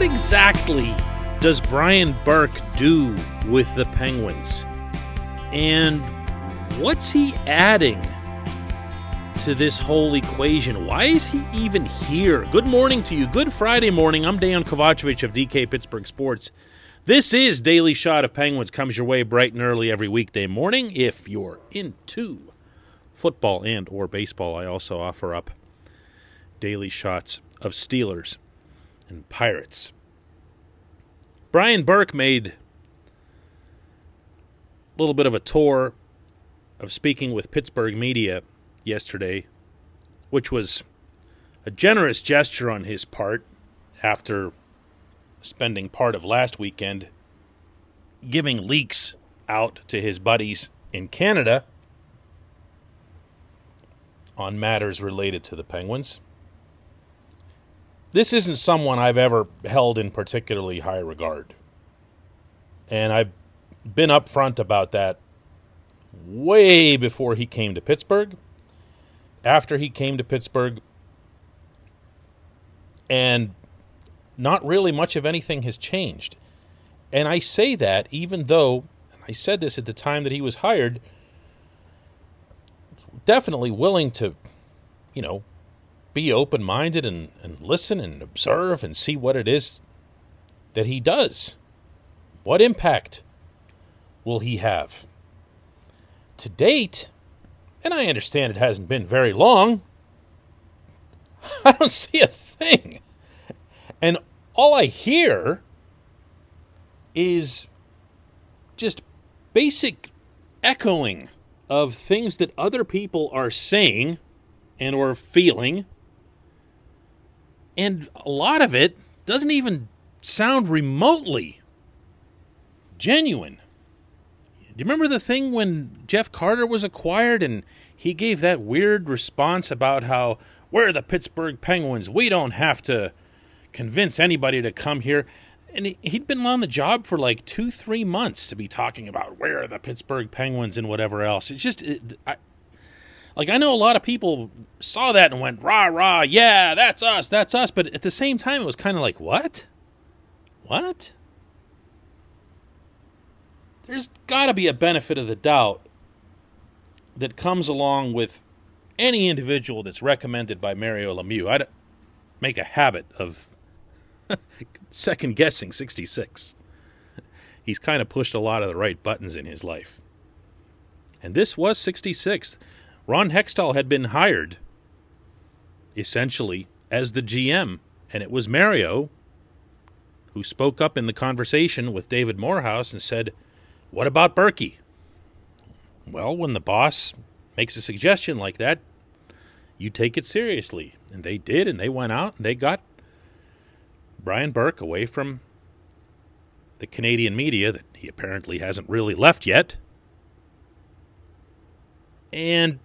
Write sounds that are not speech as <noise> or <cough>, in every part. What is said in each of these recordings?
what exactly does Brian Burke do with the Penguins? And what's he adding to this whole equation? Why is he even here? Good morning to you. Good Friday morning. I'm Dan Kovacevic of DK Pittsburgh Sports. This is Daily Shot of Penguins comes your way bright and early every weekday morning. If you're into football and or baseball, I also offer up daily shots of Steelers and Pirates. Brian Burke made a little bit of a tour of speaking with Pittsburgh media yesterday, which was a generous gesture on his part after spending part of last weekend giving leaks out to his buddies in Canada on matters related to the Penguins. This isn't someone I've ever held in particularly high regard. And I've been upfront about that way before he came to Pittsburgh, after he came to Pittsburgh, and not really much of anything has changed. And I say that even though, and I said this at the time that he was hired, definitely willing to, you know, be open minded and, and listen and observe and see what it is that he does. What impact will he have? To date, and I understand it hasn't been very long, <laughs> I don't see a thing. And all I hear is just basic echoing of things that other people are saying and or feeling and a lot of it doesn't even sound remotely genuine. Do you remember the thing when Jeff Carter was acquired and he gave that weird response about how we're the Pittsburgh Penguins, we don't have to convince anybody to come here? And he'd been on the job for like two, three months to be talking about where the Pittsburgh Penguins and whatever else. It's just, it, like I know a lot of people saw that and went rah rah, yeah, that's us, that's us. But at the same time, it was kind of like what, what? There's got to be a benefit of the doubt that comes along with any individual that's recommended by Mario Lemieux. I'd make a habit of <laughs> second guessing 66. He's kind of pushed a lot of the right buttons in his life. And this was 66. Ron Hextall had been hired essentially as the GM, and it was Mario who spoke up in the conversation with David Morehouse and said, What about Berkey? Well, when the boss makes a suggestion like that, you take it seriously. And they did, and they went out and they got Brian Burke away from the Canadian media that he apparently hasn't really left yet. And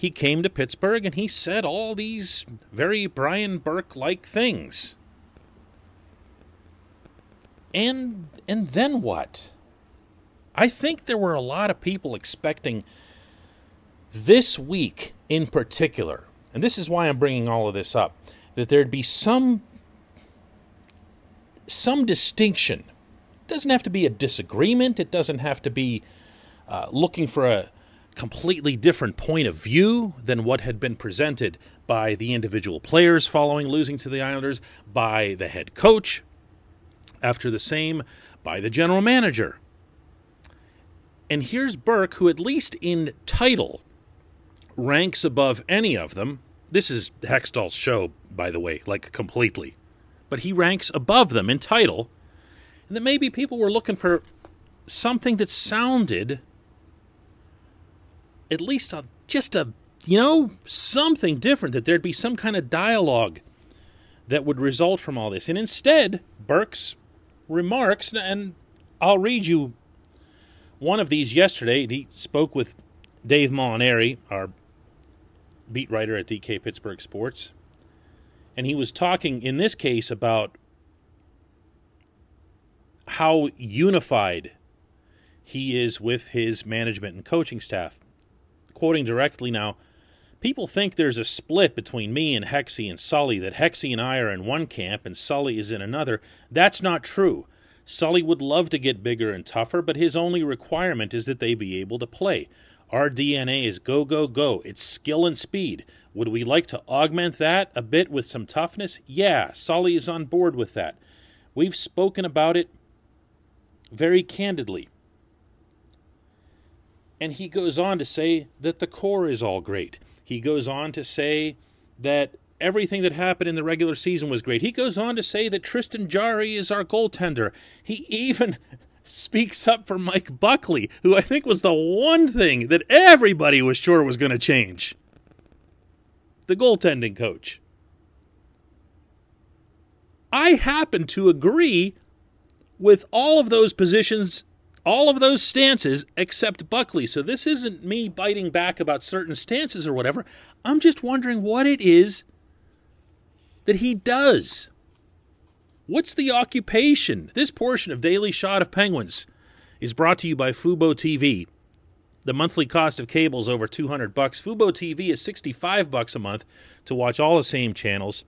he came to Pittsburgh and he said all these very Brian Burke like things. And and then what? I think there were a lot of people expecting this week in particular, and this is why I'm bringing all of this up, that there'd be some some distinction. It doesn't have to be a disagreement. It doesn't have to be uh, looking for a completely different point of view than what had been presented by the individual players following losing to the Islanders, by the head coach, after the same, by the general manager. And here's Burke, who, at least in title, ranks above any of them. This is Hextall's show, by the way, like completely. But he ranks above them in title. And that maybe people were looking for something that sounded at least a, just a, you know, something different, that there'd be some kind of dialogue that would result from all this. And instead, Burke's remarks, and I'll read you one of these yesterday. He spoke with Dave Molinari, our beat writer at DK Pittsburgh Sports, and he was talking in this case about how unified he is with his management and coaching staff quoting directly now, People think there's a split between me and Hexy and Sully, that Hexy and I are in one camp and Sully is in another. That's not true. Sully would love to get bigger and tougher, but his only requirement is that they be able to play. Our DNA is go, go, go. It's skill and speed. Would we like to augment that a bit with some toughness? Yeah, Sully is on board with that. We've spoken about it very candidly. And he goes on to say that the core is all great. He goes on to say that everything that happened in the regular season was great. He goes on to say that Tristan Jarry is our goaltender. He even <laughs> speaks up for Mike Buckley, who I think was the one thing that everybody was sure was going to change. The goaltending coach. I happen to agree with all of those positions all of those stances except Buckley. So this isn't me biting back about certain stances or whatever. I'm just wondering what it is that he does. What's the occupation? This portion of Daily Shot of Penguins is brought to you by Fubo TV. The monthly cost of cable is over 200 bucks. Fubo TV is 65 bucks a month to watch all the same channels.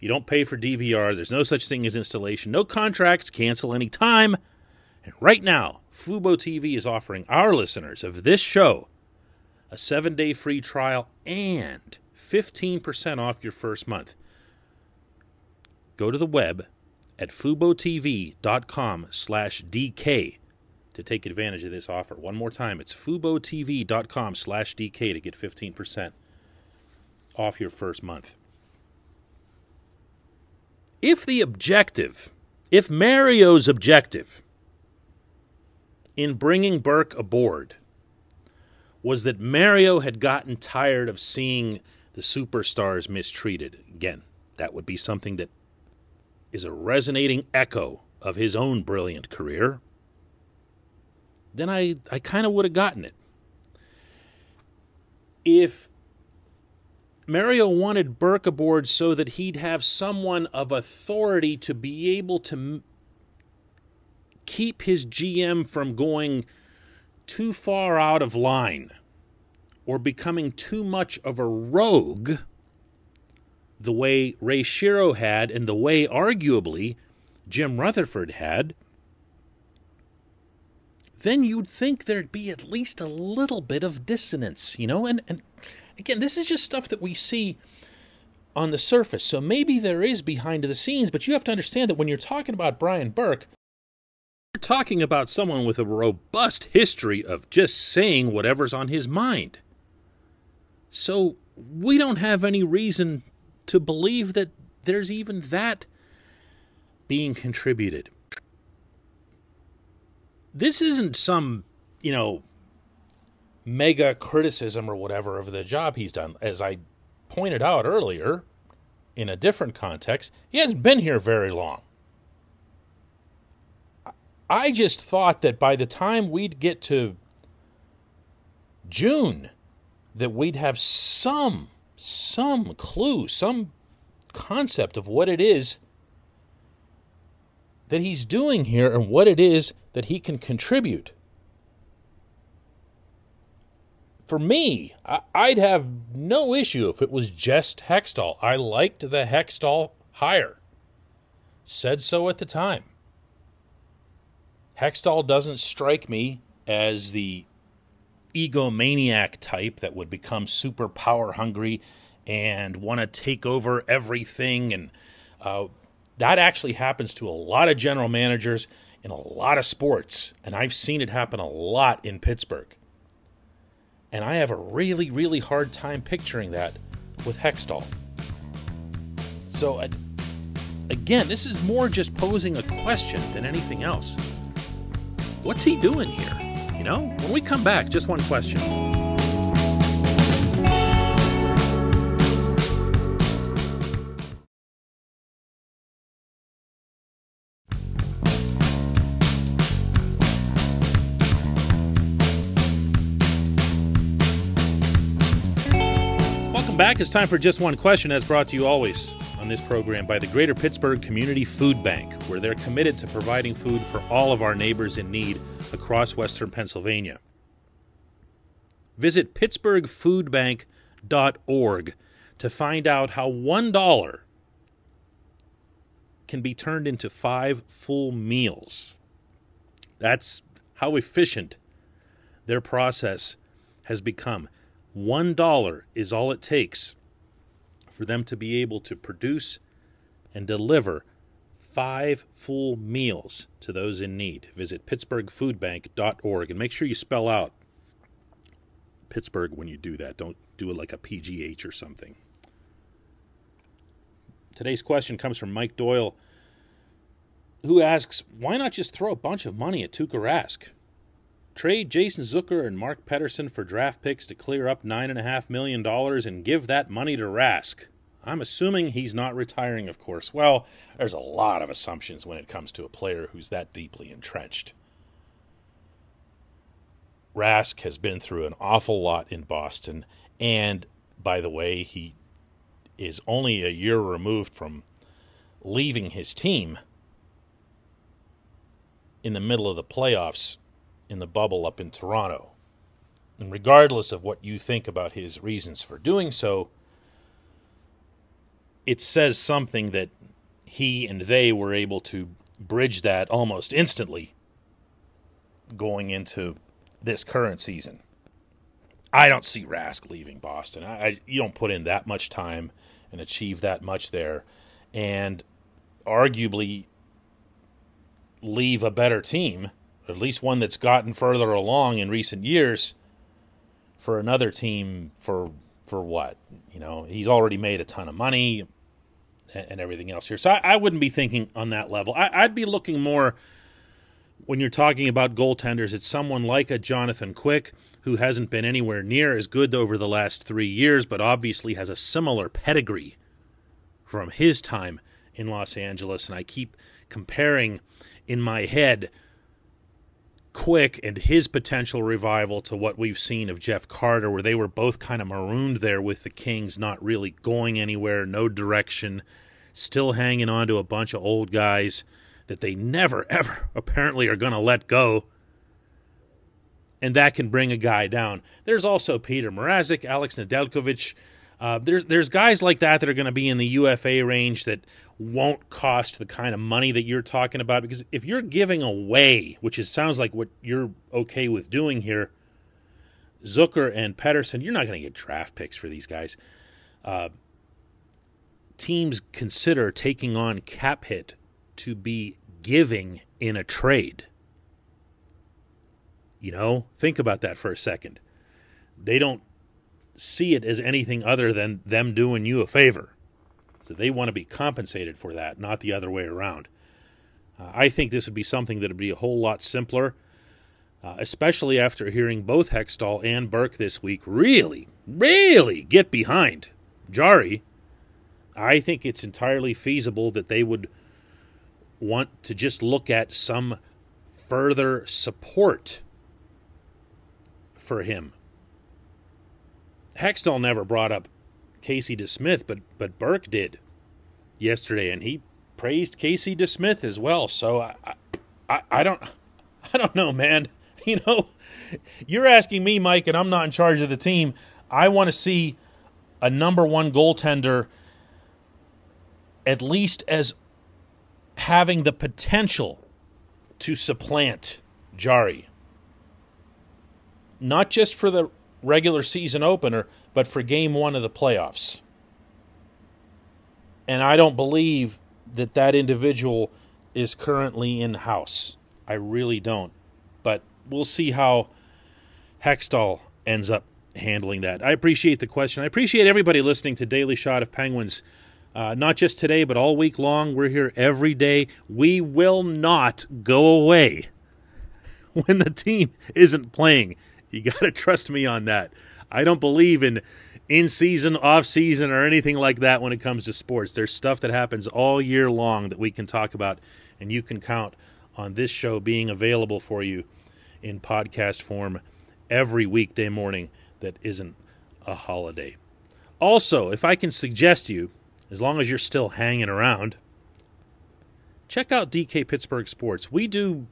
You don't pay for DVR. There's no such thing as installation. No contracts. Cancel any time. And right now, Fubo TV is offering our listeners of this show a seven day free trial and 15% off your first month. Go to the web at fubotv.com slash DK to take advantage of this offer. One more time, it's fubotv.com slash DK to get 15% off your first month. If the objective, if Mario's objective in bringing Burke aboard was that Mario had gotten tired of seeing the superstars mistreated. Again, that would be something that is a resonating echo of his own brilliant career. Then I, I kind of would have gotten it. If Mario wanted Burke aboard so that he'd have someone of authority to be able to keep his GM from going too far out of line or becoming too much of a rogue the way Ray Shero had and the way arguably Jim Rutherford had, then you'd think there'd be at least a little bit of dissonance, you know? And, and again, this is just stuff that we see on the surface. So maybe there is behind the scenes, but you have to understand that when you're talking about Brian Burke, we're talking about someone with a robust history of just saying whatever's on his mind. So we don't have any reason to believe that there's even that being contributed. This isn't some, you know, mega criticism or whatever of the job he's done. As I pointed out earlier, in a different context, he hasn't been here very long. I just thought that by the time we'd get to June, that we'd have some some clue, some concept of what it is that he's doing here and what it is that he can contribute. For me, I'd have no issue if it was just Hextall. I liked the Hextall hire. Said so at the time. Hextall doesn't strike me as the egomaniac type that would become super power hungry and want to take over everything. And uh, that actually happens to a lot of general managers in a lot of sports. And I've seen it happen a lot in Pittsburgh. And I have a really, really hard time picturing that with Hextall. So, again, this is more just posing a question than anything else what's he doing here? You know, when we come back, just one question. Welcome back. It's time for just one question, as brought to you always on this program by the Greater Pittsburgh Community Food Bank, where they're committed to providing food for all of our neighbors in need across western Pennsylvania. Visit pittsburghfoodbank.org to find out how $1 can be turned into five full meals. That's how efficient their process has become. $1 is all it takes for them to be able to produce and deliver five full meals to those in need. Visit pittsburghfoodbank.org and make sure you spell out Pittsburgh when you do that. Don't do it like a PGH or something. Today's question comes from Mike Doyle, who asks, Why not just throw a bunch of money at Tuukka Rask? Trade Jason Zucker and Mark Pettersson for draft picks to clear up $9.5 million and give that money to Rask. I'm assuming he's not retiring, of course. Well, there's a lot of assumptions when it comes to a player who's that deeply entrenched. Rask has been through an awful lot in Boston, and by the way, he is only a year removed from leaving his team in the middle of the playoffs in the bubble up in Toronto. And regardless of what you think about his reasons for doing so, it says something that he and they were able to bridge that almost instantly going into this current season. I don't see Rask leaving Boston. I, I, you don't put in that much time and achieve that much there, and arguably leave a better team at least one that's gotten further along in recent years for another team for for what? You know he's already made a ton of money and, and everything else here. So I, I, wouldn't be thinking on that level. I, i'd be looking more when you're talking about goaltenders it's someone like a jonathan quick who hasn't been anywhere near as good over the last three years but obviously has a similar pedigree from his time in los angeles. And i keep comparing in my head Quick and his potential revival to what we've seen of Jeff Carter, where they were both kind of marooned there with the Kings, not really going anywhere, no direction, still hanging on to a bunch of old guys that they never, <laughs> ever apparently are going to let go. And that can bring a guy down. There's also Peter Mrazek, Alex Nedeljkovic. Uh, there's there's guys like that that are going to be in the UFA range that won't cost the kind of money that you're talking about because if you're giving away, which is sounds like what you're okay with doing here, Zucker and Pettersson, you're not going to get draft picks for these guys. Uh, teams consider taking on cap hit to be giving in a trade. You know, think about that for a second. They don't see it as anything other than them doing you a favor. So they want to be compensated for that, not the other way around. Uh, I think this would be something that would be a whole lot simpler, uh, especially after hearing both Hextall and Burke this week really, really get behind Jarry. I think it's entirely feasible that they would want to just look at some further support for him. Hextall never brought up Casey DeSmith, but but Burke did yesterday, and he praised Casey DeSmith as well. So I, I, I don't, <laughs> I don't know, man. <laughs> You know, you're asking me, Mike, and I'm not in charge of the team. I want to see a number one goaltender at least as having the potential to supplant Jarry. Not just for the regular season opener, but for game one of the playoffs. And I don't believe that that individual is currently in house. I really don't. But we'll see how Hextall ends up handling that. I appreciate the question. I appreciate everybody listening to Daily Shot of Penguins. Uh, not just today, but all week long. We're here every day. We will not go away <laughs> when the team isn't playing. You <laughs> got to trust me on that. I don't believe in in season, off season, or anything like that when it comes to sports. There's stuff that happens all year long that we can talk about, and you can count on this show being available for you in podcast form every weekday morning that isn't a holiday. Also, if I can suggest you, as long as you're still hanging around, check out DK Pittsburgh Sports. We do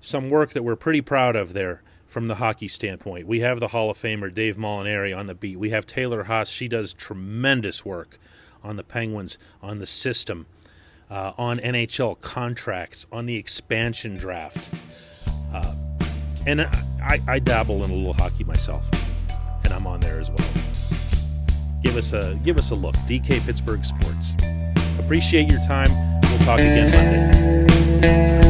some work that we're pretty proud of there from the hockey standpoint. We have the Hall of Famer Dave Molinari on the beat. We have Taylor Haas. She does tremendous work on the Penguins, on the system, uh, on NHL contracts, on the expansion draft. Uh, and I, I dabble in a little hockey myself, and I'm on there as well. Give us a give us a look. DK Pittsburgh Sports. Appreciate your time. We'll talk again Monday.